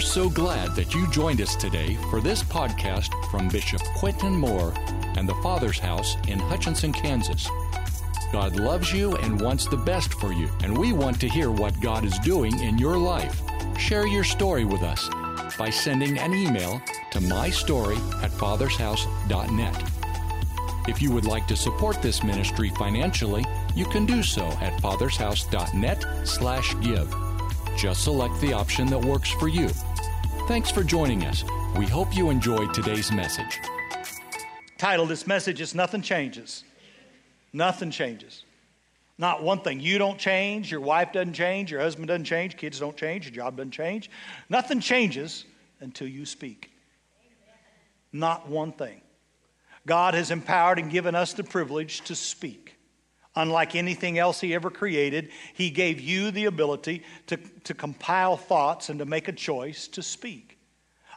We're so glad that you joined us today for this podcast from Bishop Quintin Moore and the Father's House in Hutchinson, Kansas. God loves you and wants the best for you, and we want to hear what God is doing in your life. Share your story with us by sending an email to mystory at fathershouse.net. If you would like to support this ministry financially, you can do so at fathershouse.net slash give. Just select the option that works for you. Thanks for joining us. We hope you enjoyed today's message. Title this message is Nothing Changes. Nothing changes. Not one thing. You don't change, your wife doesn't change, your husband doesn't change, kids don't change, your job doesn't change. Nothing changes until you speak. Not one thing. God has empowered and given us the privilege to speak. Unlike anything else He ever created, He gave you the ability to, to compile thoughts and to make a choice to speak.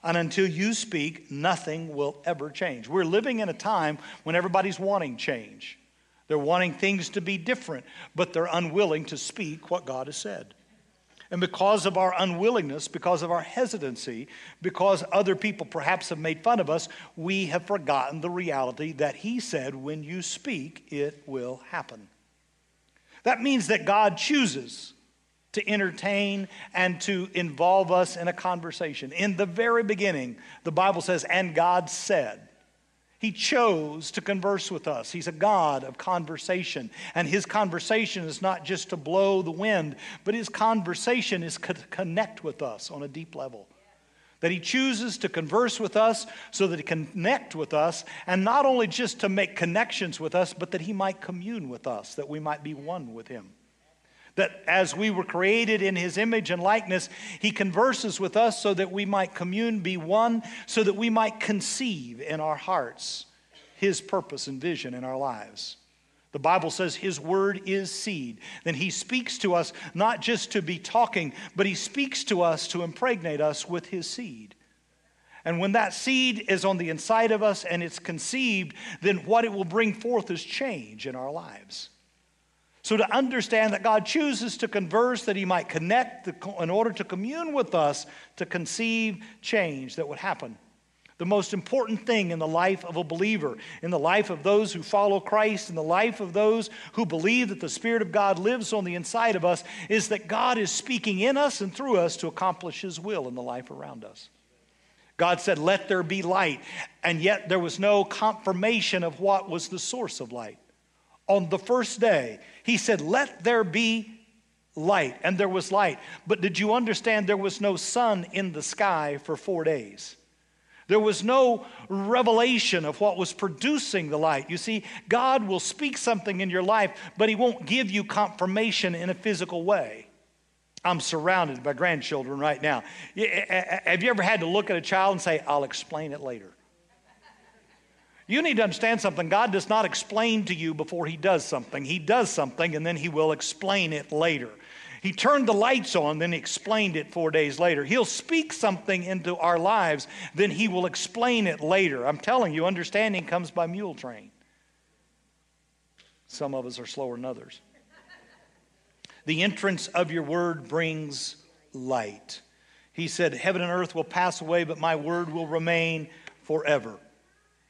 And until you speak, nothing will ever change. We're living in a time when everybody's wanting change. They're wanting things to be different, but they're unwilling to speak what God has said. And because of our unwillingness, because of our hesitancy, because other people perhaps have made fun of us, we have forgotten the reality that He said, when you speak, it will happen. That means that God chooses to entertain and to involve us in a conversation. In the very beginning, the Bible says, and God said. He chose to converse with us. He's a God of conversation. And his conversation is not just to blow the wind, but his conversation is to connect with us on a deep level. That he chooses to converse with us so that he connect with us, and not only just to make connections with us, but that he might commune with us, that we might be one with him. That as we were created in his image and likeness, he converses with us so that we might commune, be one, so that we might conceive in our hearts his purpose and vision in our lives. The Bible says his word is seed. Then he speaks to us not just to be talking, but he speaks to us to impregnate us with his seed. And when that seed is on the inside of us and it's conceived, then what it will bring forth is change in our lives. So, to understand that God chooses to converse, that He might connect in order to commune with us, to conceive change that would happen. The most important thing in the life of a believer, in the life of those who follow Christ, in the life of those who believe that the Spirit of God lives on the inside of us, is that God is speaking in us and through us to accomplish His will in the life around us. God said, Let there be light, and yet there was no confirmation of what was the source of light. On the first day, he said, Let there be light. And there was light. But did you understand there was no sun in the sky for four days? There was no revelation of what was producing the light. You see, God will speak something in your life, but He won't give you confirmation in a physical way. I'm surrounded by grandchildren right now. Have you ever had to look at a child and say, I'll explain it later? You need to understand something. God does not explain to you before He does something. He does something and then He will explain it later. He turned the lights on, then He explained it four days later. He'll speak something into our lives, then He will explain it later. I'm telling you, understanding comes by mule train. Some of us are slower than others. The entrance of your word brings light. He said, Heaven and earth will pass away, but my word will remain forever.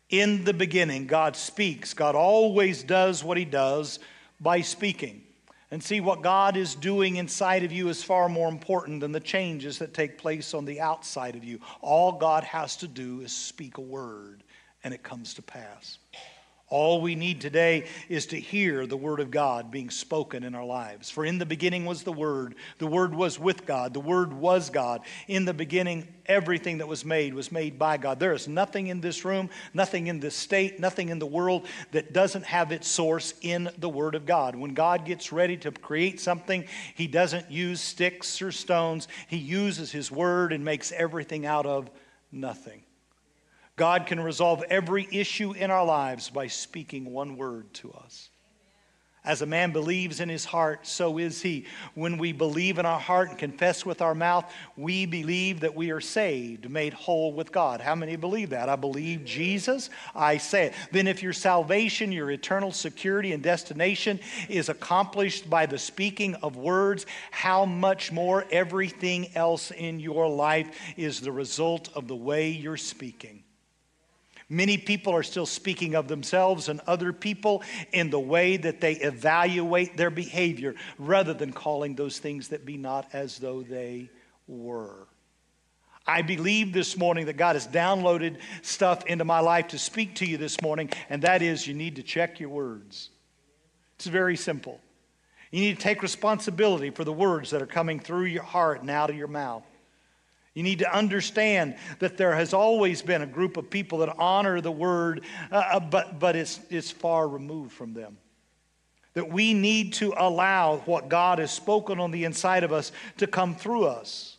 In the beginning, God speaks. God always does what He does by speaking. And see, what God is doing inside of you is far more important than the changes that take place on the outside of you. All God has to do is speak a word, and it comes to pass. All we need today is to hear the Word of God being spoken in our lives. For in the beginning was the Word. The Word was with God. The Word was God. In the beginning, everything that was made was made by God. There is nothing in this room, nothing in this state, nothing in the world that doesn't have its source in the Word of God. When God gets ready to create something, He doesn't use sticks or stones, He uses His Word and makes everything out of nothing. God can resolve every issue in our lives by speaking one word to us. As a man believes in his heart, so is he. When we believe in our heart and confess with our mouth, we believe that we are saved, made whole with God. How many believe that? I believe Jesus, I say it. Then, if your salvation, your eternal security and destination is accomplished by the speaking of words, how much more everything else in your life is the result of the way you're speaking? Many people are still speaking of themselves and other people in the way that they evaluate their behavior rather than calling those things that be not as though they were. I believe this morning that God has downloaded stuff into my life to speak to you this morning, and that is you need to check your words. It's very simple. You need to take responsibility for the words that are coming through your heart and out of your mouth. You need to understand that there has always been a group of people that honor the word, uh, uh, but, but it's, it's far removed from them. That we need to allow what God has spoken on the inside of us to come through us.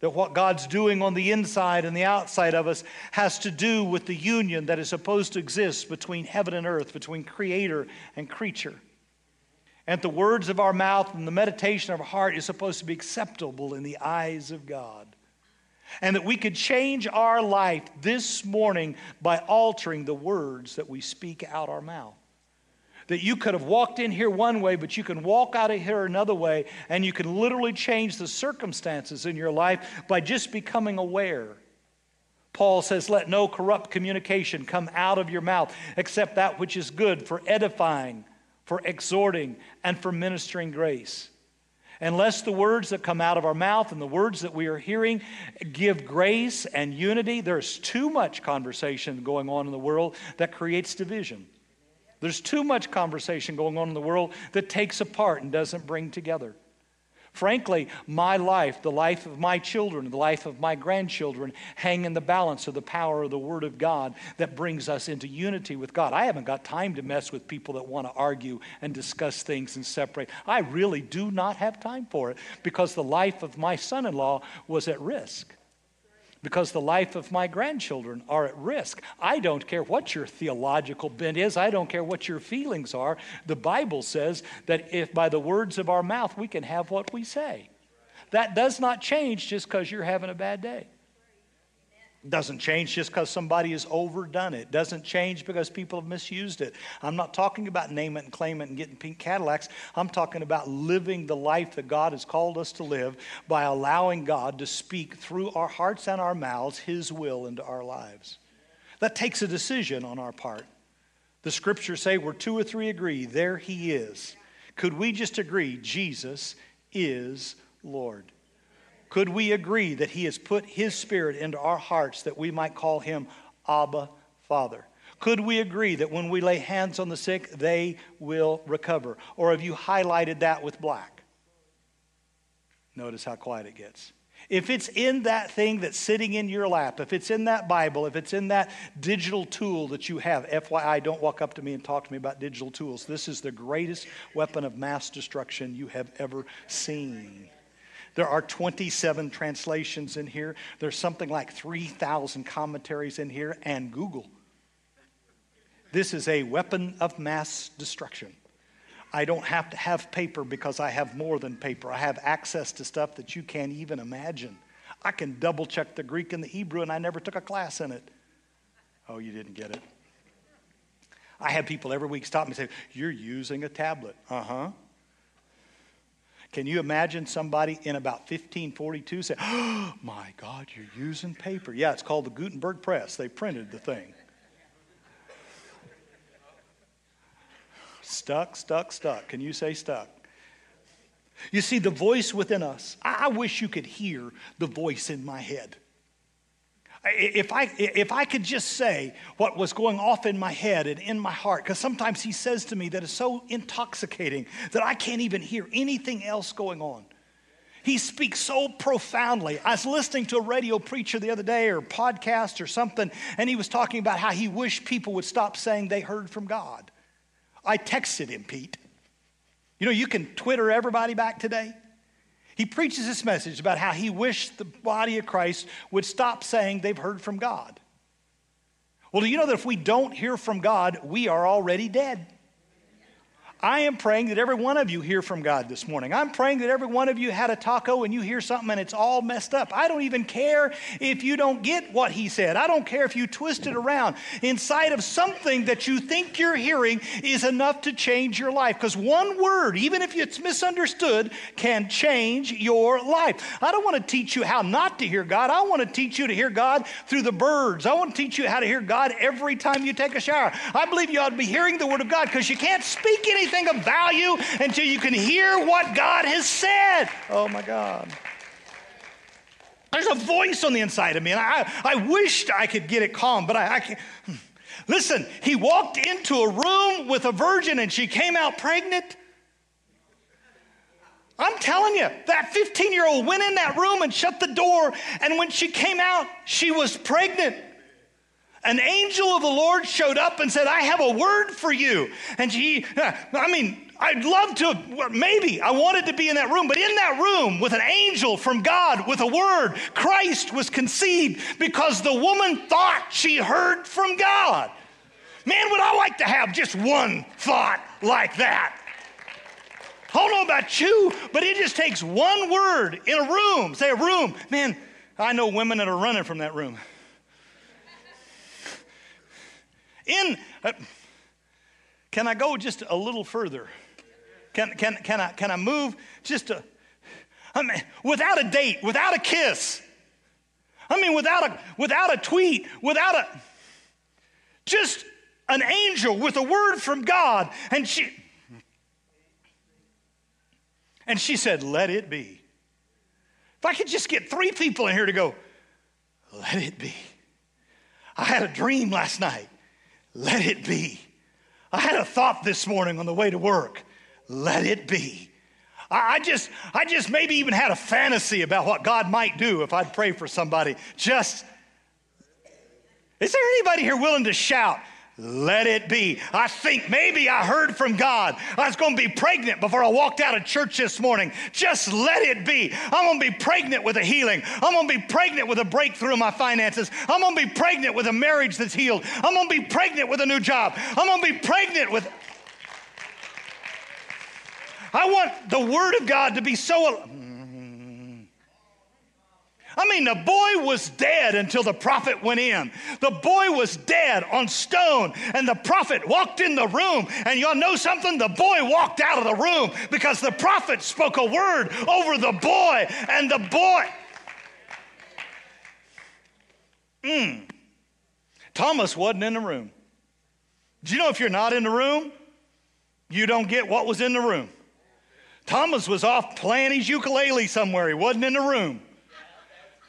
That what God's doing on the inside and the outside of us has to do with the union that is supposed to exist between heaven and earth, between creator and creature. And the words of our mouth and the meditation of our heart is supposed to be acceptable in the eyes of God and that we could change our life this morning by altering the words that we speak out our mouth. That you could have walked in here one way, but you can walk out of here another way, and you can literally change the circumstances in your life by just becoming aware. Paul says, Let no corrupt communication come out of your mouth except that which is good for edifying, for exhorting, and for ministering grace unless the words that come out of our mouth and the words that we are hearing give grace and unity, there's too much conversation going on in the world that creates division. There's too much conversation going on in the world that takes apart and doesn't bring together. Frankly, my life, the life of my children, the life of my grandchildren hang in the balance of the power of the Word of God that brings us into unity with God. I haven't got time to mess with people that want to argue and discuss things and separate. I really do not have time for it because the life of my son in law was at risk because the life of my grandchildren are at risk. I don't care what your theological bent is, I don't care what your feelings are. The Bible says that if by the words of our mouth we can have what we say. That does not change just because you're having a bad day. Doesn't change just because somebody has overdone it. Doesn't change because people have misused it. I'm not talking about name it and claim it and getting pink Cadillacs. I'm talking about living the life that God has called us to live by allowing God to speak through our hearts and our mouths His will into our lives. That takes a decision on our part. The scriptures say where two or three agree, there He is. Could we just agree Jesus is Lord? Could we agree that He has put His Spirit into our hearts that we might call Him Abba Father? Could we agree that when we lay hands on the sick, they will recover? Or have you highlighted that with black? Notice how quiet it gets. If it's in that thing that's sitting in your lap, if it's in that Bible, if it's in that digital tool that you have, FYI, don't walk up to me and talk to me about digital tools. This is the greatest weapon of mass destruction you have ever seen. There are 27 translations in here. There's something like 3,000 commentaries in here and Google. This is a weapon of mass destruction. I don't have to have paper because I have more than paper. I have access to stuff that you can't even imagine. I can double check the Greek and the Hebrew, and I never took a class in it. Oh, you didn't get it. I have people every week stop me and say, You're using a tablet. Uh huh. Can you imagine somebody in about 1542 say, oh, My God, you're using paper? Yeah, it's called the Gutenberg Press. They printed the thing. Stuck, stuck, stuck. Can you say stuck? You see, the voice within us, I wish you could hear the voice in my head. If I, if I could just say what was going off in my head and in my heart, because sometimes he says to me that is so intoxicating that I can't even hear anything else going on. He speaks so profoundly. I was listening to a radio preacher the other day or podcast or something, and he was talking about how he wished people would stop saying they heard from God. I texted him, Pete. You know, you can Twitter everybody back today. He preaches this message about how he wished the body of Christ would stop saying they've heard from God. Well, do you know that if we don't hear from God, we are already dead? I am praying that every one of you hear from God this morning. I'm praying that every one of you had a taco and you hear something and it's all messed up. I don't even care if you don't get what he said. I don't care if you twist it around. Inside of something that you think you're hearing is enough to change your life. Because one word, even if it's misunderstood, can change your life. I don't want to teach you how not to hear God. I want to teach you to hear God through the birds. I want to teach you how to hear God every time you take a shower. I believe you ought to be hearing the word of God because you can't speak anything anything of value until you can hear what God has said. Oh my God. There's a voice on the inside of me, and I, I wished I could get it calm, but I, I can't. Hmm. Listen, he walked into a room with a virgin and she came out pregnant. I'm telling you, that 15 year old went in that room and shut the door, and when she came out, she was pregnant an angel of the Lord showed up and said, I have a word for you. And he, I mean, I'd love to, maybe I wanted to be in that room, but in that room with an angel from God with a word, Christ was conceived because the woman thought she heard from God. Man, would I like to have just one thought like that? I don't know about you, but it just takes one word in a room. Say a room. Man, I know women that are running from that room. In, uh, can I go just a little further? Can, can, can, I, can I move just a, I mean, without a date, without a kiss? I mean, without a, without a tweet, without a, just an angel with a word from God. And she, and she said, Let it be. If I could just get three people in here to go, Let it be. I had a dream last night. Let it be. I had a thought this morning on the way to work. Let it be. I just, I just maybe even had a fantasy about what God might do if I'd pray for somebody. Just, is there anybody here willing to shout, let it be. I think maybe I heard from God. I was going to be pregnant before I walked out of church this morning. Just let it be. I'm going to be pregnant with a healing. I'm going to be pregnant with a breakthrough in my finances. I'm going to be pregnant with a marriage that's healed. I'm going to be pregnant with a new job. I'm going to be pregnant with. I want the Word of God to be so. I mean, the boy was dead until the prophet went in. The boy was dead on stone, and the prophet walked in the room. And y'all know something? The boy walked out of the room because the prophet spoke a word over the boy, and the boy. Mm. Thomas wasn't in the room. Do you know if you're not in the room, you don't get what was in the room? Thomas was off playing his ukulele somewhere. He wasn't in the room.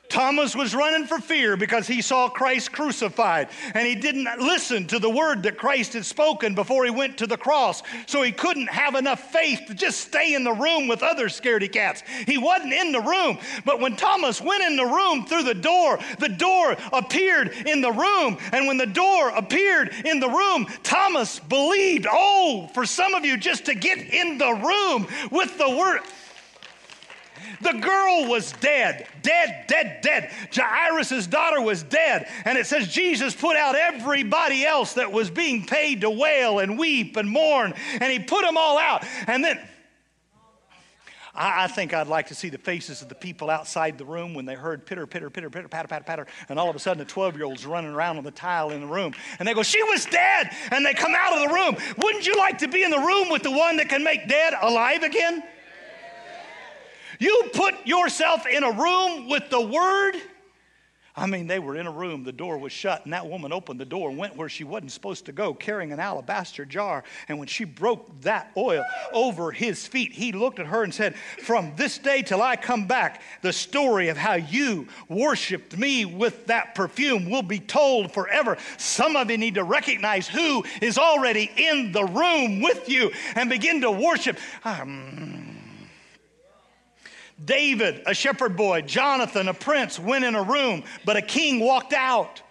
Thomas was running for fear because he saw Christ crucified and he didn't listen to the word that Christ had spoken before he went to the cross. So he couldn't have enough faith to just stay in the room with other scaredy cats. He wasn't in the room. But when Thomas went in the room through the door, the door appeared in the room. And when the door appeared in the room, Thomas believed. Oh, for some of you, just to get in the room with the word. The girl was dead, dead, dead, dead. Jairus' daughter was dead. And it says Jesus put out everybody else that was being paid to wail and weep and mourn, and he put them all out. And then I, think I'd like to see the faces of the people outside the room when they heard pitter, pitter, pitter, pitter, patter, patter, patter, and all of a sudden the 12 year old's running around on the tile in the room. And they go, She was dead! And they come out of the room. Wouldn't you like to be in the room with the one that can make dead alive again? You put yourself in a room with the Word. I mean, they were in a room, the door was shut, and that woman opened the door and went where she wasn't supposed to go, carrying an alabaster jar. And when she broke that oil over his feet, he looked at her and said, From this day till I come back, the story of how you worshiped me with that perfume will be told forever. Some of you need to recognize who is already in the room with you and begin to worship. Um, David, a shepherd boy, Jonathan, a prince, went in a room, but a king walked out.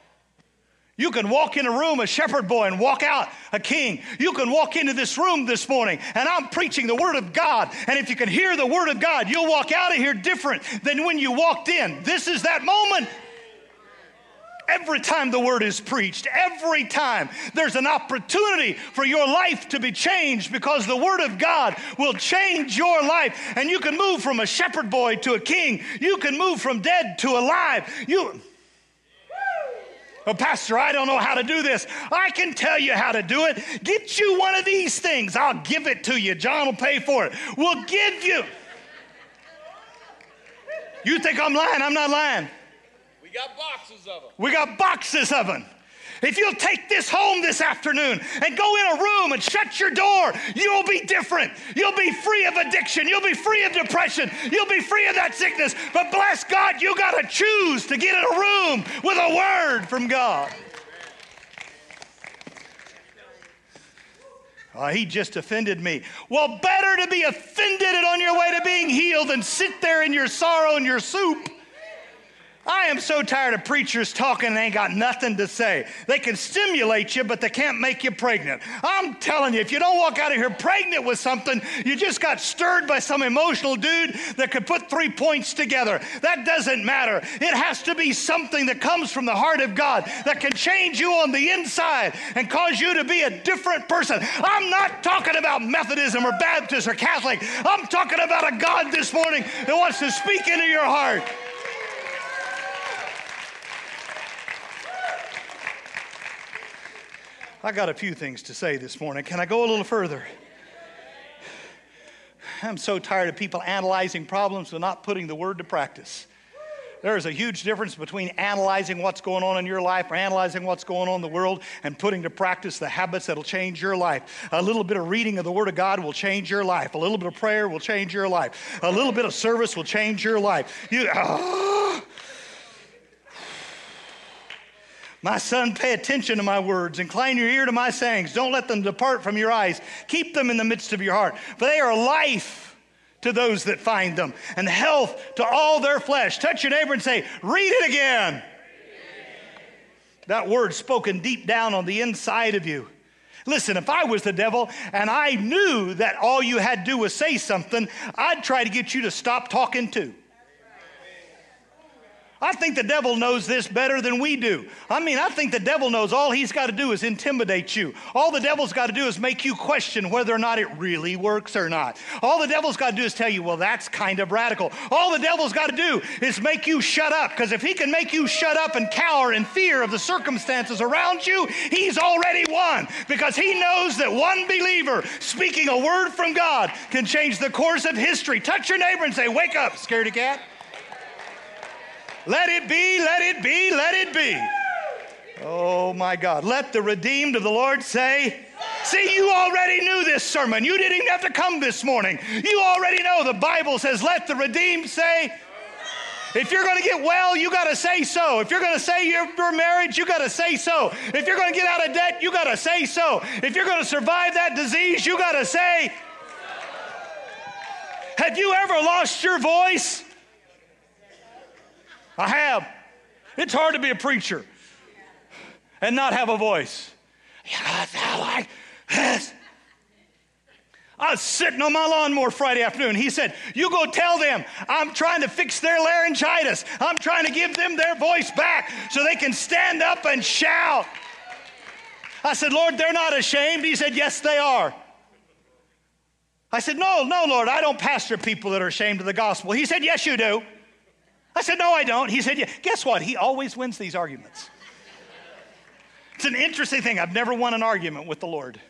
You can walk in a room, a shepherd boy, and walk out a king. You can walk into this room this morning, and I'm preaching the Word of God. And if you can hear the Word of God, you'll walk out of here different than when you walked in. This is that moment. Every time the word is preached, every time there's an opportunity for your life to be changed because the word of God will change your life. And you can move from a shepherd boy to a king. You can move from dead to alive. You. Oh, Pastor, I don't know how to do this. I can tell you how to do it. Get you one of these things. I'll give it to you. John will pay for it. We'll give you. You think I'm lying? I'm not lying got boxes of them. We got boxes of them. If you'll take this home this afternoon and go in a room and shut your door, you'll be different. You'll be free of addiction. You'll be free of depression. You'll be free of that sickness. But bless God, you got to choose to get in a room with a word from God. Oh, he just offended me. Well, better to be offended and on your way to being healed than sit there in your sorrow and your soup. I am so tired of preachers talking and ain't got nothing to say. They can stimulate you, but they can't make you pregnant. I'm telling you, if you don't walk out of here pregnant with something, you just got stirred by some emotional dude that could put three points together. That doesn't matter. It has to be something that comes from the heart of God that can change you on the inside and cause you to be a different person. I'm not talking about Methodism or Baptist or Catholic. I'm talking about a God this morning that wants to speak into your heart. I got a few things to say this morning. Can I go a little further? I'm so tired of people analyzing problems but not putting the word to practice. There is a huge difference between analyzing what's going on in your life or analyzing what's going on in the world and putting to practice the habits that'll change your life. A little bit of reading of the Word of God will change your life. A little bit of prayer will change your life. A little bit of service will change your life. You, oh, My son, pay attention to my words. Incline your ear to my sayings. Don't let them depart from your eyes. Keep them in the midst of your heart, for they are life to those that find them and health to all their flesh. Touch your neighbor and say, Read it again. That word spoken deep down on the inside of you. Listen, if I was the devil and I knew that all you had to do was say something, I'd try to get you to stop talking too. I think the devil knows this better than we do. I mean, I think the devil knows all he's got to do is intimidate you. All the devil's got to do is make you question whether or not it really works or not. All the devil's got to do is tell you, well, that's kind of radical. All the devil's got to do is make you shut up, because if he can make you shut up and cower in fear of the circumstances around you, he's already won, because he knows that one believer speaking a word from God can change the course of history. Touch your neighbor and say, Wake up, scaredy cat. Let it be, let it be, let it be. Oh my God. Let the redeemed of the Lord say, See, you already knew this sermon. You didn't even have to come this morning. You already know the Bible says, Let the redeemed say, if you're going to get well, you got to say so. If you're going to say you're, married, you got to say so. If you're going to get out of debt, you got to say so. If you're going to survive that disease, you got to say. Have you ever lost your voice? I have. It's hard to be a preacher and not have a voice. Yeah, I like this. I was sitting on my lawnmower Friday afternoon. He said, You go tell them I'm trying to fix their laryngitis. I'm trying to give them their voice back so they can stand up and shout. I said, Lord, they're not ashamed. He said, Yes, they are. I said, No, no, Lord, I don't pastor people that are ashamed of the gospel. He said, Yes, you do. I said, No, I don't. He said, Yeah. Guess what? He always wins these arguments. It's an interesting thing. I've never won an argument with the Lord.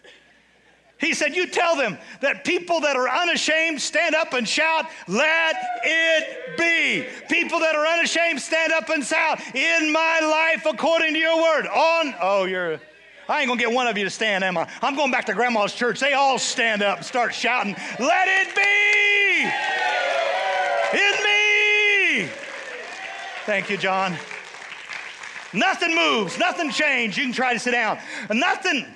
He said, You tell them that people that are unashamed stand up and shout, Let it be. People that are unashamed stand up and shout, In my life according to your word. On, oh, you're. I ain't gonna get one of you to stand, am I? I'm going back to grandma's church. They all stand up and start shouting, Let it be! In me Thank you, John. Nothing moves, nothing changed. You can try to sit down. Nothing.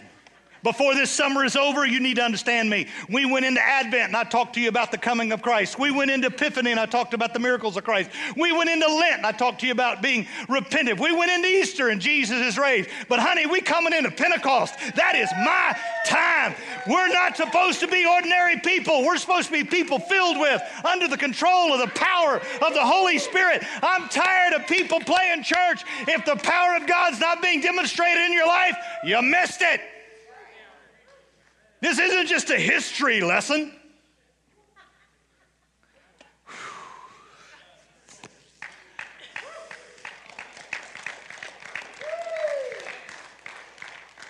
Before this summer is over, you need to understand me. We went into Advent and I talked to you about the coming of Christ. We went into Epiphany and I talked about the miracles of Christ. We went into Lent and I talked to you about being repentant. We went into Easter and Jesus is raised. But honey, we coming into Pentecost. That is my time. We're not supposed to be ordinary people. We're supposed to be people filled with, under the control of the power of the Holy Spirit. I'm tired of people playing church. If the power of God's not being demonstrated in your life, you missed it. This isn't just a history lesson.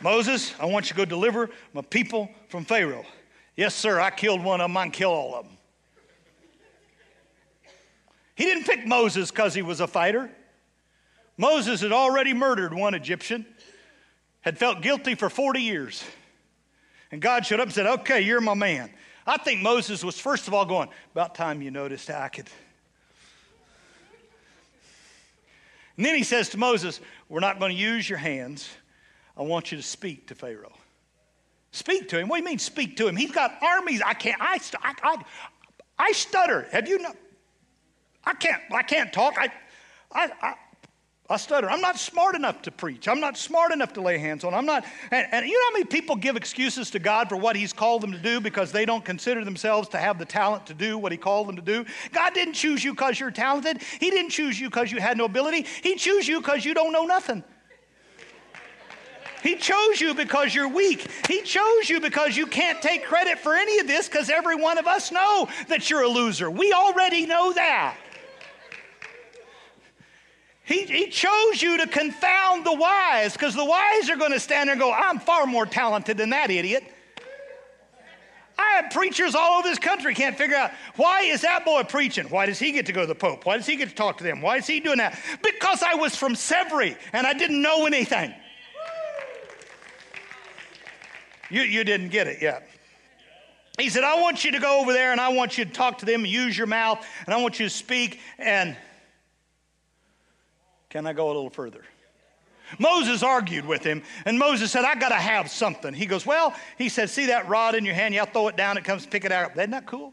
Moses, I want you to go deliver my people from Pharaoh. Yes, sir, I killed one of them, I can kill all of them. He didn't pick Moses because he was a fighter. Moses had already murdered one Egyptian, had felt guilty for 40 years. And God showed up and said, Okay, you're my man. I think Moses was, first of all, going, About time you noticed I could. And then he says to Moses, We're not going to use your hands. I want you to speak to Pharaoh. Speak to him. What do you mean, speak to him? He's got armies. I can't, I, I, I, I stutter. Have you know? I can't, I can't talk. I, I, I, I stutter. I'm not smart enough to preach. I'm not smart enough to lay hands on. I'm not. And, and, you know how many people give excuses to God for what He's called them to do because they don't consider themselves to have the talent to do what He called them to do? God didn't choose you because you're talented. He didn't choose you because you had no ability. He chose you because you don't know nothing. He chose you because you're weak. He chose you because you can't take credit for any of this because every one of us know that you're a loser. We already know that. He, he chose you to confound the wise because the wise are going to stand there and go, I'm far more talented than that idiot. I have preachers all over this country can't figure out why is that boy preaching? Why does he get to go to the Pope? Why does he get to talk to them? Why is he doing that? Because I was from Severy and I didn't know anything. You, you didn't get it yet. He said, I want you to go over there and I want you to talk to them and use your mouth and I want you to speak. And can I go a little further? Moses argued with him, and Moses said, I got to have something. He goes, Well, he said, See that rod in your hand? You throw it down, it comes pick it out. Isn't that cool?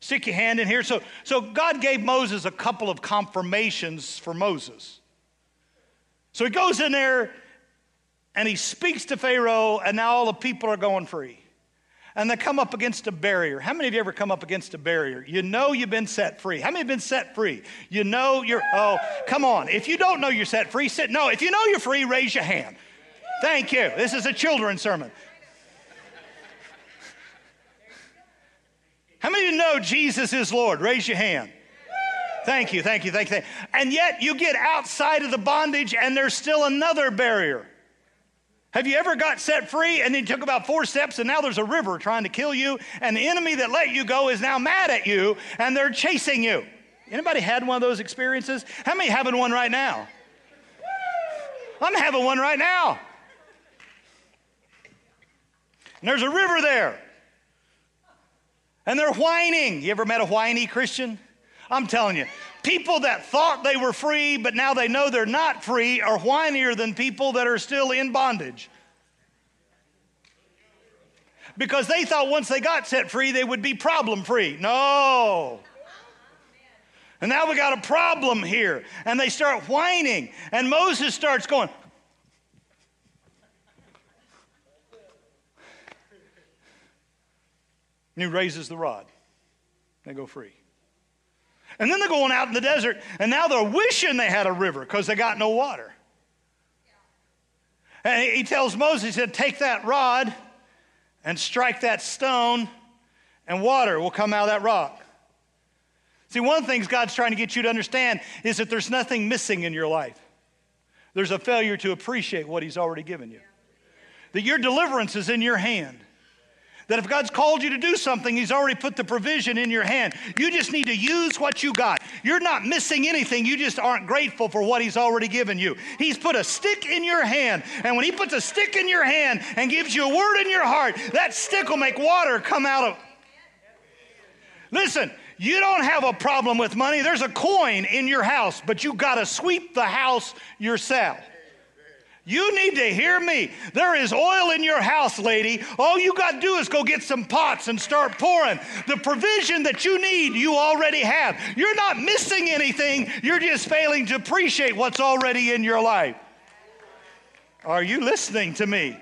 Stick your hand in here. So, so God gave Moses a couple of confirmations for Moses. So he goes in there and he speaks to Pharaoh, and now all the people are going free. And they come up against a barrier. How many of you ever come up against a barrier? You know you've been set free. How many have been set free? You know you're, oh, come on. If you don't know you're set free, sit. No, if you know you're free, raise your hand. Thank you. This is a children's sermon. How many of you know Jesus is Lord? Raise your hand. Thank you, thank you, thank you. And yet you get outside of the bondage and there's still another barrier. Have you ever got set free and then took about four steps and now there's a river trying to kill you and the enemy that let you go is now mad at you and they're chasing you? Anybody had one of those experiences? How many having one right now? I'm having one right now. And there's a river there. And they're whining. You ever met a whiny Christian? I'm telling you, people that thought they were free, but now they know they're not free, are whinier than people that are still in bondage. Because they thought once they got set free, they would be problem free. No. And now we got a problem here. And they start whining. And Moses starts going, And he raises the rod. They go free. And then they're going out in the desert, and now they're wishing they had a river because they got no water. And he tells Moses, he said, Take that rod and strike that stone, and water will come out of that rock. See, one of the things God's trying to get you to understand is that there's nothing missing in your life. There's a failure to appreciate what He's already given you. That your deliverance is in your hand. That if God's called you to do something, He's already put the provision in your hand. You just need to use what you got. You're not missing anything, you just aren't grateful for what He's already given you. He's put a stick in your hand, and when He puts a stick in your hand and gives you a word in your heart, that stick will make water come out of. Listen, you don't have a problem with money. There's a coin in your house, but you got to sweep the house yourself. You need to hear me. There is oil in your house, lady. All you got to do is go get some pots and start pouring. The provision that you need, you already have. You're not missing anything, you're just failing to appreciate what's already in your life. Are you listening to me?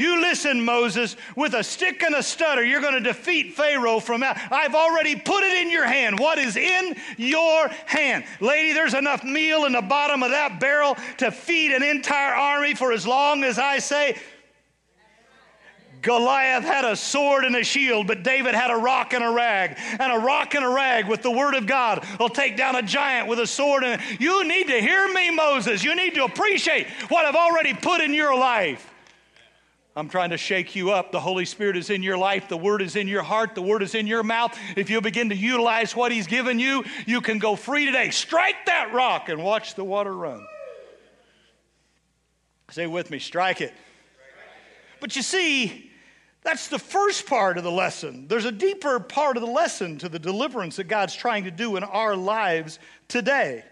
You listen, Moses, with a stick and a stutter, you're going to defeat Pharaoh from out. I've already put it in your hand. What is in your hand? Lady, there's enough meal in the bottom of that barrel to feed an entire army for as long as I say. Goliath had a sword and a shield, but David had a rock and a rag. And a rock and a rag with the word of God will take down a giant with a sword. And you need to hear me, Moses. You need to appreciate what I've already put in your life. I'm trying to shake you up. The Holy Spirit is in your life. The Word is in your heart. The Word is in your mouth. If you begin to utilize what He's given you, you can go free today. Strike that rock and watch the water run. Say with me, strike it. But you see, that's the first part of the lesson. There's a deeper part of the lesson to the deliverance that God's trying to do in our lives today.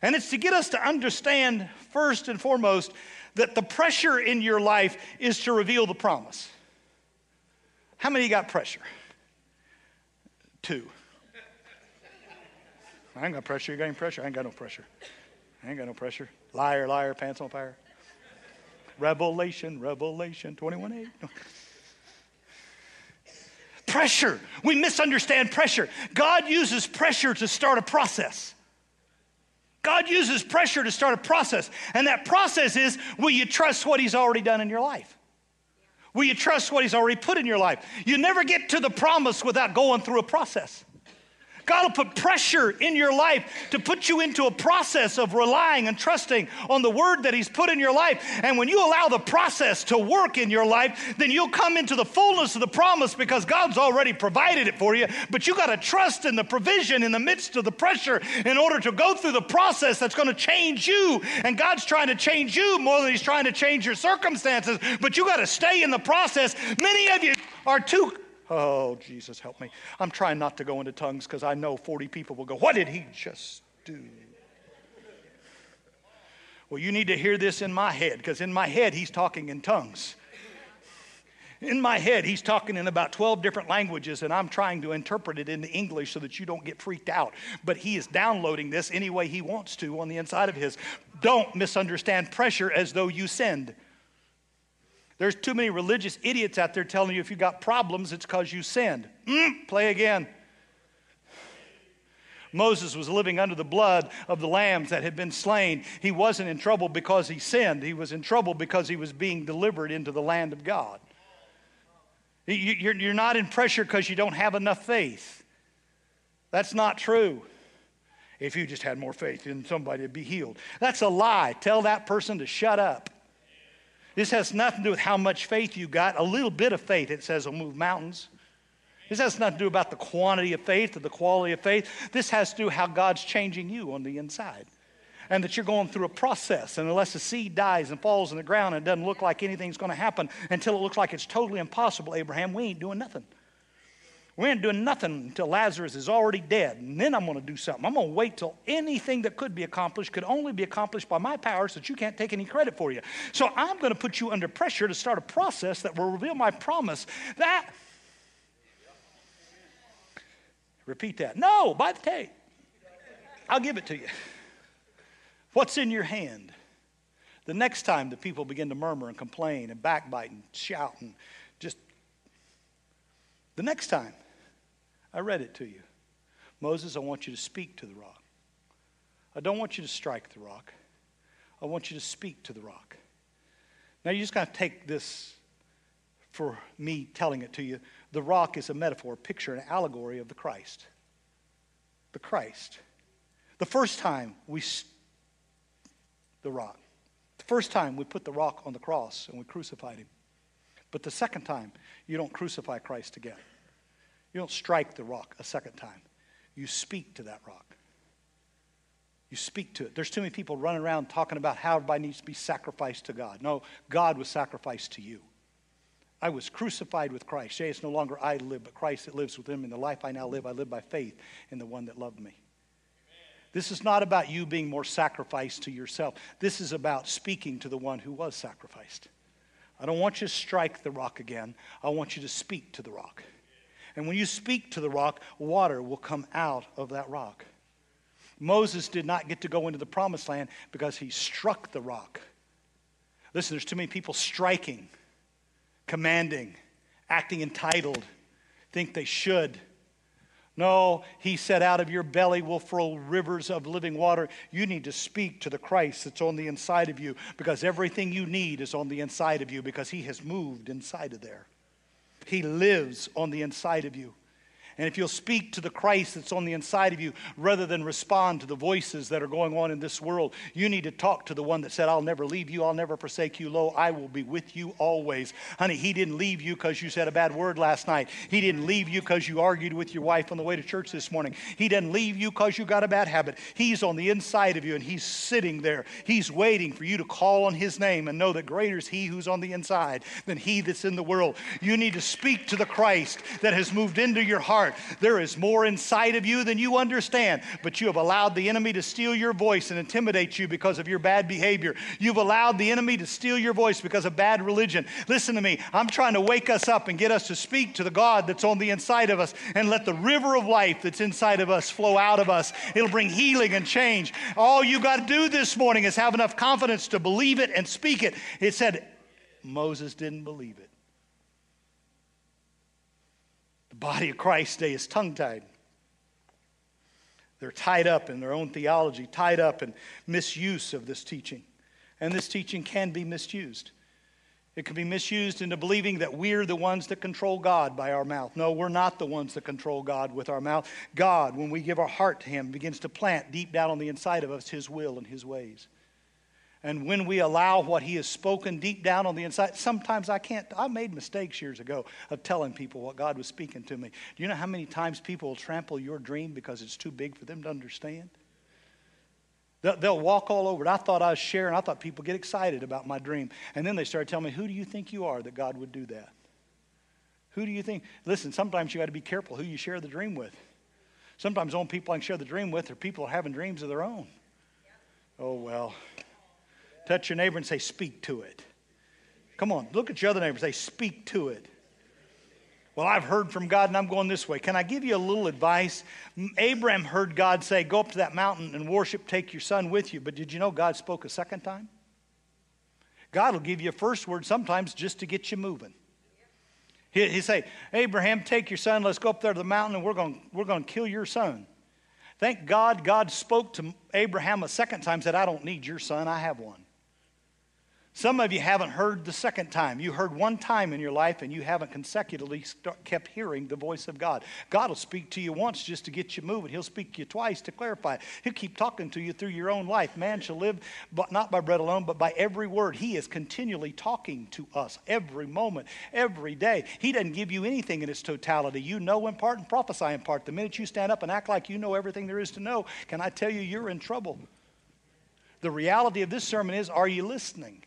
And it's to get us to understand, first and foremost, that the pressure in your life is to reveal the promise. How many got pressure? Two. I ain't got pressure. You got any pressure? I ain't got no pressure. I ain't got no pressure. Liar, liar, pants on fire. Revelation, Revelation 21 8 pressure. We misunderstand pressure. God uses pressure to start a process. God uses pressure to start a process. And that process is will you trust what He's already done in your life? Will you trust what He's already put in your life? You never get to the promise without going through a process. God will put pressure in your life to put you into a process of relying and trusting on the word that He's put in your life. And when you allow the process to work in your life, then you'll come into the fullness of the promise because God's already provided it for you. But you got to trust in the provision in the midst of the pressure in order to go through the process that's going to change you. And God's trying to change you more than He's trying to change your circumstances. But you got to stay in the process. Many of you are too Oh, Jesus, help me. I'm trying not to go into tongues because I know 40 people will go, What did he just do? Well, you need to hear this in my head because in my head, he's talking in tongues. In my head, he's talking in about 12 different languages, and I'm trying to interpret it into English so that you don't get freaked out. But he is downloading this any way he wants to on the inside of his. Don't misunderstand pressure as though you send. There's too many religious idiots out there telling you if you got problems, it's because you sinned. Mm, play again. Moses was living under the blood of the lambs that had been slain. He wasn't in trouble because he sinned. He was in trouble because he was being delivered into the land of God. You're not in pressure because you don't have enough faith. That's not true. If you just had more faith, then somebody would be healed. That's a lie. Tell that person to shut up. This has nothing to do with how much faith you got. A little bit of faith, it says, will move mountains. This has nothing to do about the quantity of faith or the quality of faith. This has to do how God's changing you on the inside. And that you're going through a process. And unless the seed dies and falls in the ground and doesn't look like anything's going to happen until it looks like it's totally impossible, Abraham, we ain't doing nothing. We ain't doing nothing until Lazarus is already dead. And then I'm going to do something. I'm going to wait till anything that could be accomplished could only be accomplished by my power so that you can't take any credit for you. So I'm going to put you under pressure to start a process that will reveal my promise. That. Repeat that. No, by the tape. I'll give it to you. What's in your hand? The next time the people begin to murmur and complain and backbite and shout and just the next time I read it to you. Moses, I want you to speak to the rock. I don't want you to strike the rock. I want you to speak to the rock. Now, you just got to take this for me telling it to you. The rock is a metaphor, a picture, an allegory of the Christ. The Christ. The first time we, st- the rock. The first time we put the rock on the cross and we crucified him. But the second time, you don't crucify Christ again. You don't strike the rock a second time. You speak to that rock. You speak to it. There's too many people running around talking about how everybody needs to be sacrificed to God. No, God was sacrificed to you. I was crucified with Christ. Say, it's no longer I live, but Christ that lives within me. In the life I now live, I live by faith in the one that loved me. This is not about you being more sacrificed to yourself. This is about speaking to the one who was sacrificed. I don't want you to strike the rock again. I want you to speak to the rock. And when you speak to the rock, water will come out of that rock. Moses did not get to go into the promised land because he struck the rock. Listen, there's too many people striking commanding, acting entitled, think they should. No, he said, out of your belly will flow rivers of living water. You need to speak to the Christ that's on the inside of you because everything you need is on the inside of you because he has moved inside of there. He lives on the inside of you. And if you'll speak to the Christ that's on the inside of you rather than respond to the voices that are going on in this world, you need to talk to the one that said, I'll never leave you, I'll never forsake you. Lo, I will be with you always. Honey, he didn't leave you because you said a bad word last night. He didn't leave you because you argued with your wife on the way to church this morning. He didn't leave you because you got a bad habit. He's on the inside of you and he's sitting there. He's waiting for you to call on his name and know that greater is he who's on the inside than he that's in the world. You need to speak to the Christ that has moved into your heart heart. There is more inside of you than you understand, but you have allowed the enemy to steal your voice and intimidate you because of your bad behavior. You've allowed the enemy to steal your voice because of bad religion. Listen to me. I'm trying to wake us up and get us to speak to the God that's on the inside of us and let the river of life that's inside of us flow out of us. It'll bring healing and change. All you got to do this morning is have enough confidence to believe it and speak it. It said Moses didn't believe it. The body of Christ today is tongue tied. They're tied up in their own theology, tied up in misuse of this teaching. And this teaching can be misused. It can be misused into believing that we're the ones that control God by our mouth. No, we're not the ones that control God with our mouth. God, when we give our heart to Him, begins to plant deep down on the inside of us His will and His ways. And when we allow what He has spoken deep down on the inside, sometimes I can't. I made mistakes years ago of telling people what God was speaking to me. Do you know how many times people will trample your dream because it's too big for them to understand? They'll walk all over it. I thought I was sharing. I thought people get excited about my dream. And then they started telling me, Who do you think you are that God would do that? Who do you think? Listen, sometimes you got to be careful who you share the dream with. Sometimes the only people I can share the dream with are people having dreams of their own. Oh, well. Touch your neighbor and say, Speak to it. Come on, look at your other neighbor and say, Speak to it. Well, I've heard from God and I'm going this way. Can I give you a little advice? Abraham heard God say, Go up to that mountain and worship, take your son with you. But did you know God spoke a second time? God will give you a first word sometimes just to get you moving. He, he say, Abraham, take your son, let's go up there to the mountain and we're going we're going to kill your son. Thank God God spoke to Abraham a second time, said, I don't need your son, I have one. Some of you haven't heard the second time. You heard one time in your life and you haven't consecutively kept hearing the voice of God. God will speak to you once just to get you moving. He'll speak to you twice to clarify. He'll keep talking to you through your own life. Man shall live but not by bread alone, but by every word. He is continually talking to us every moment, every day. He doesn't give you anything in its totality. You know in part and prophesy in part. The minute you stand up and act like you know everything there is to know, can I tell you, you're in trouble. The reality of this sermon is are you listening?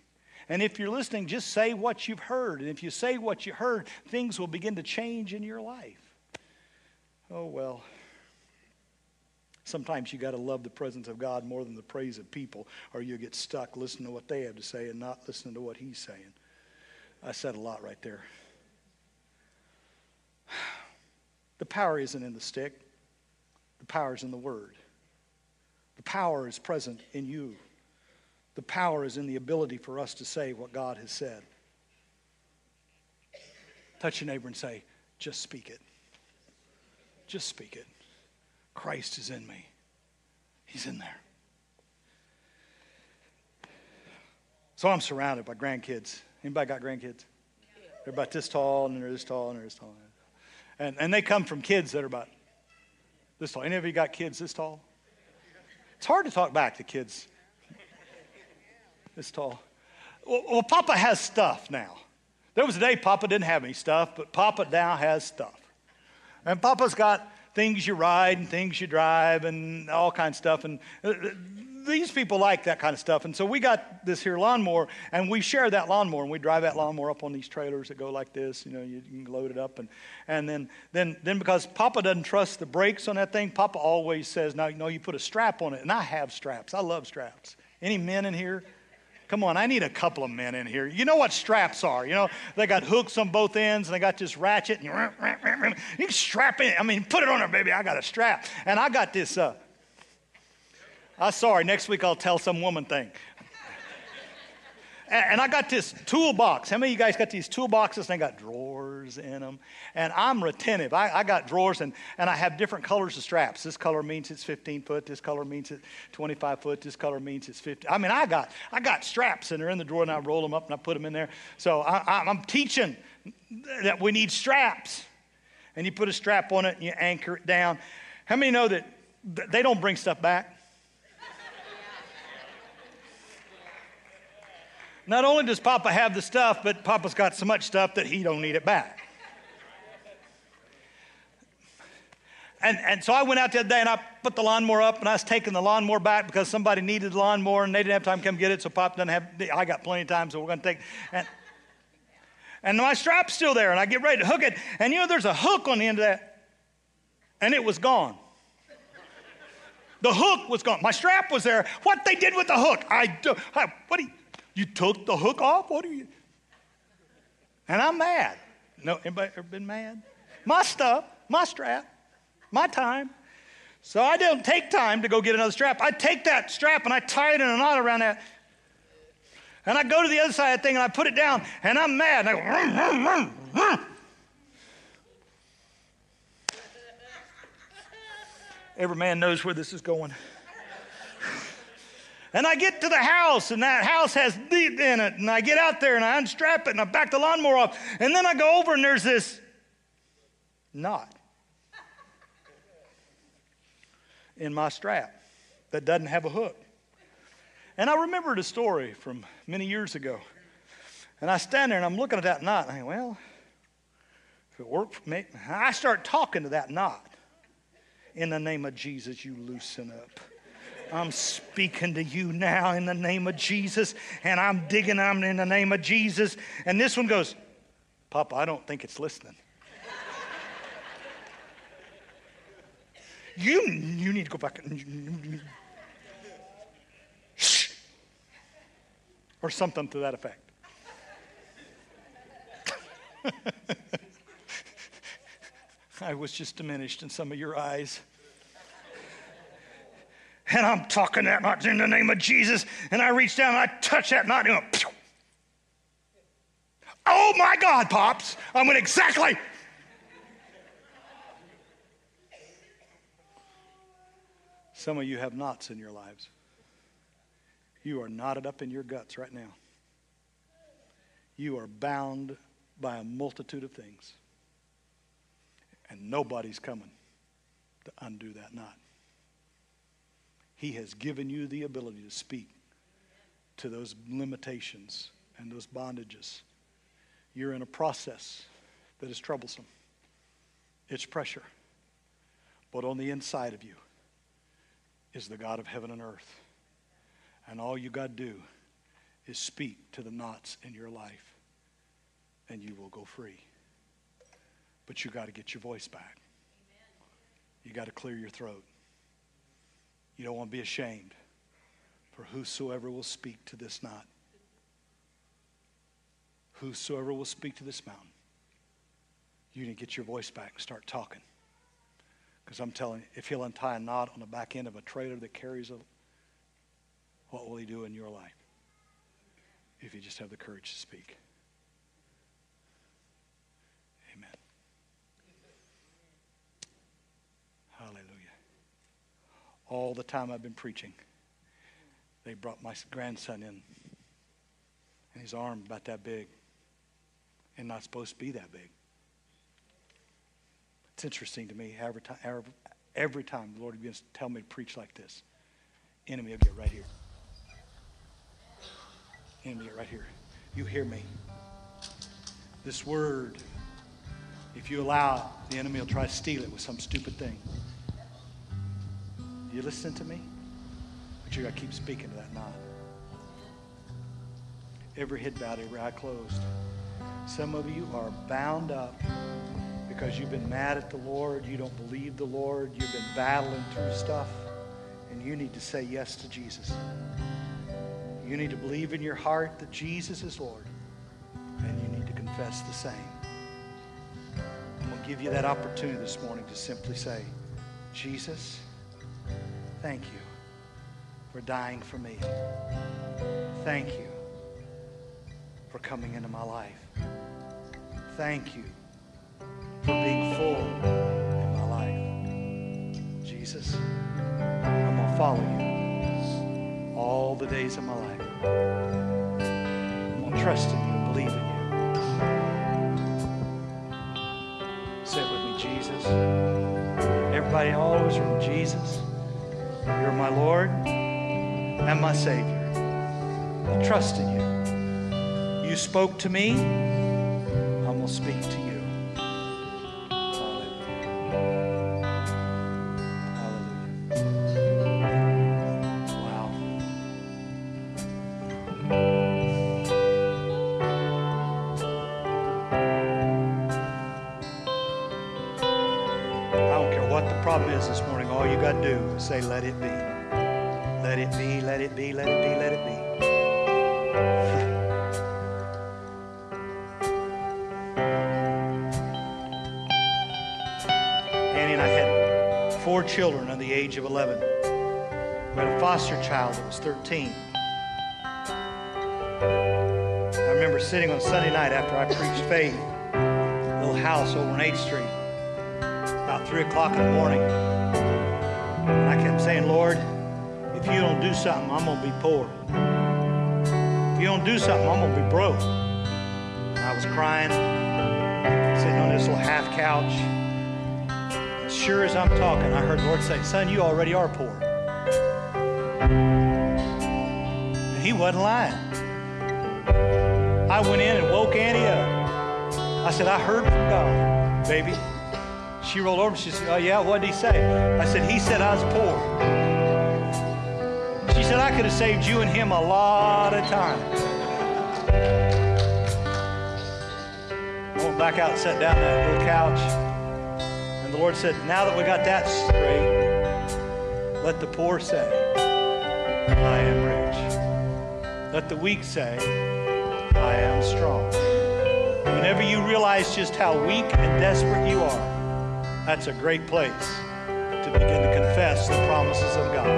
And if you're listening, just say what you've heard. And if you say what you heard, things will begin to change in your life. Oh, well. Sometimes you got to love the presence of God more than the praise of people, or you'll get stuck listening to what they have to say and not listening to what He's saying. I said a lot right there. The power isn't in the stick, the power is in the Word. The power is present in you. The power is in the ability for us to say what God has said. Touch your neighbor and say, just speak it. Just speak it. Christ is in me. He's in there. So I'm surrounded by grandkids. Anybody got grandkids? They're about this tall, and they're this tall, and they're this tall. And, and they come from kids that are about this tall. Any of you got kids this tall? It's hard to talk back to kids this tall. Well, well, Papa has stuff now. There was a day Papa didn't have any stuff, but Papa now has stuff. And Papa's got things you ride and things you drive and all kinds of stuff. And uh, these people like that kind of stuff. And so we got this here lawnmower, and we share that lawnmower, and we drive that lawnmower up on these trailers that go like this. You know, you, you can load it up, and and then then then because Papa doesn't trust the brakes on that thing, Papa always says, "No, know you put a strap on it." And I have straps. I love straps. Any men in here? Come on, I need a couple of men in here. You know what straps are? You know, they got hooks on both ends and they got this ratchet. And you, you can strap it. I mean, put it on there, baby. I got a strap. And I got this. Uh, I'm sorry, next week I'll tell some woman thing. And I got this toolbox. How many of you guys got these toolboxes? They got drawers in them. And I'm retentive. I, I, got drawers and, and I have different colors of straps. This color means it's 15 foot. This color means it's 25 foot. This color means it's 50. I mean, I got, I got straps and they're in the drawer and I roll them up and I put them in there. So I, I'm teaching that we need straps. And you put a strap on it and you anchor it down. How many know that they don't bring stuff back? Not only does Papa have the stuff, but Papa's got so much stuff that he don't need it back. And, and so I went out the other day and I put the lawnmower up and I was taking the lawnmower back because somebody needed the lawnmower and they didn't have time to come get it. So Pop doesn't have, I got plenty of time, so we're going to take. And, and my strap's still there and I get ready to hook it. And you know, there's a hook on the end of that. And it was gone. The hook was gone. My strap was there. What they did with the hook, I do. What do you, you took the hook off? What are you? And I'm mad. No, anybody ever been mad? My stuff, my strap, my time. So I don't take time to go get another strap. I take that strap and I tie it in a knot around that. And I go to the other side of the thing and I put it down and I'm mad. And I go, Every man knows where this is going. And I get to the house, and that house has deed in it. And I get out there and I unstrap it and I back the lawnmower off. And then I go over and there's this knot in my strap that doesn't have a hook. And I remembered a story from many years ago. And I stand there and I'm looking at that knot. And I think, well, if it worked for me, I start talking to that knot. In the name of Jesus, you loosen up. I'm speaking to you now in the name of Jesus, and I'm digging them in the name of Jesus. And this one goes, Papa, I don't think it's listening. you, you need to go back. Shh. Or something to that effect. I was just diminished in some of your eyes and I'm talking that knot in the name of Jesus, and I reach down and I touch that knot, and go, oh my God, Pops, I went exactly. Some of you have knots in your lives. You are knotted up in your guts right now. You are bound by a multitude of things. And nobody's coming to undo that knot. He has given you the ability to speak to those limitations and those bondages. You're in a process that is troublesome, it's pressure. But on the inside of you is the God of heaven and earth. And all you got to do is speak to the knots in your life, and you will go free. But you got to get your voice back. You got to clear your throat. You don't want to be ashamed. For whosoever will speak to this knot, whosoever will speak to this mountain, you need to get your voice back and start talking. Because I'm telling you, if he'll untie a knot on the back end of a trailer that carries a, what will he do in your life? If you just have the courage to speak. All the time I've been preaching. They brought my grandson in, and his arm about that big, and not supposed to be that big. It's interesting to me every time, every, every time the Lord begins to tell me to preach like this, enemy will get right here. Enemy get right here. You hear me. This word, if you allow it, the enemy will try to steal it with some stupid thing. You listen to me? But you got to keep speaking to that knot. Every head bowed, every eye closed. Some of you are bound up because you've been mad at the Lord. You don't believe the Lord. You've been battling through stuff. And you need to say yes to Jesus. You need to believe in your heart that Jesus is Lord. And you need to confess the same. I'm going to give you that opportunity this morning to simply say, Jesus, Thank you for dying for me. Thank you for coming into my life. Thank you for being full in my life. Jesus, I'm going to follow you all the days of my life. I'm going to trust in you, believe in you. Say it with me, Jesus. Everybody always from Jesus, you're my Lord and my Savior. I trust in you. You spoke to me, going to speak to you. Say, let it be. Let it be, let it be, let it be, let it be. Annie and I had four children under the age of 11. We had a foster child that was 13. I remember sitting on Sunday night after I preached faith, a little house over on 8th Street, about 3 o'clock in the morning. And I kept saying, Lord, if you don't do something, I'm going to be poor. If you don't do something, I'm going to be broke. And I was crying, sitting on this little half couch. As sure as I'm talking, I heard the Lord say, Son, you already are poor. And He wasn't lying. I went in and woke Annie up. I said, I heard from God, baby. She rolled over. She said, Oh, yeah, what did He say? I said, He said I was poor. She said, I could have saved you and him a lot of time. I went back out and sat down on that little couch. And the Lord said, Now that we got that straight, let the poor say, I am rich. Let the weak say, I am strong. Whenever you realize just how weak and desperate you are, that's a great place to begin to confess the promises of God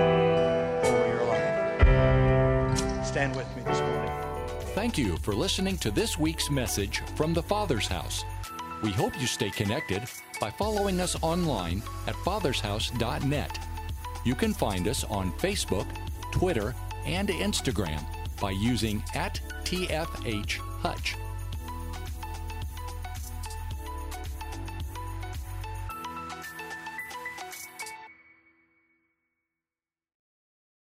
over your life. Stand with me this morning. Thank you for listening to this week's message from the Father's House. We hope you stay connected by following us online at fathershouse.net. You can find us on Facebook, Twitter, and Instagram by using at TFH Hutch.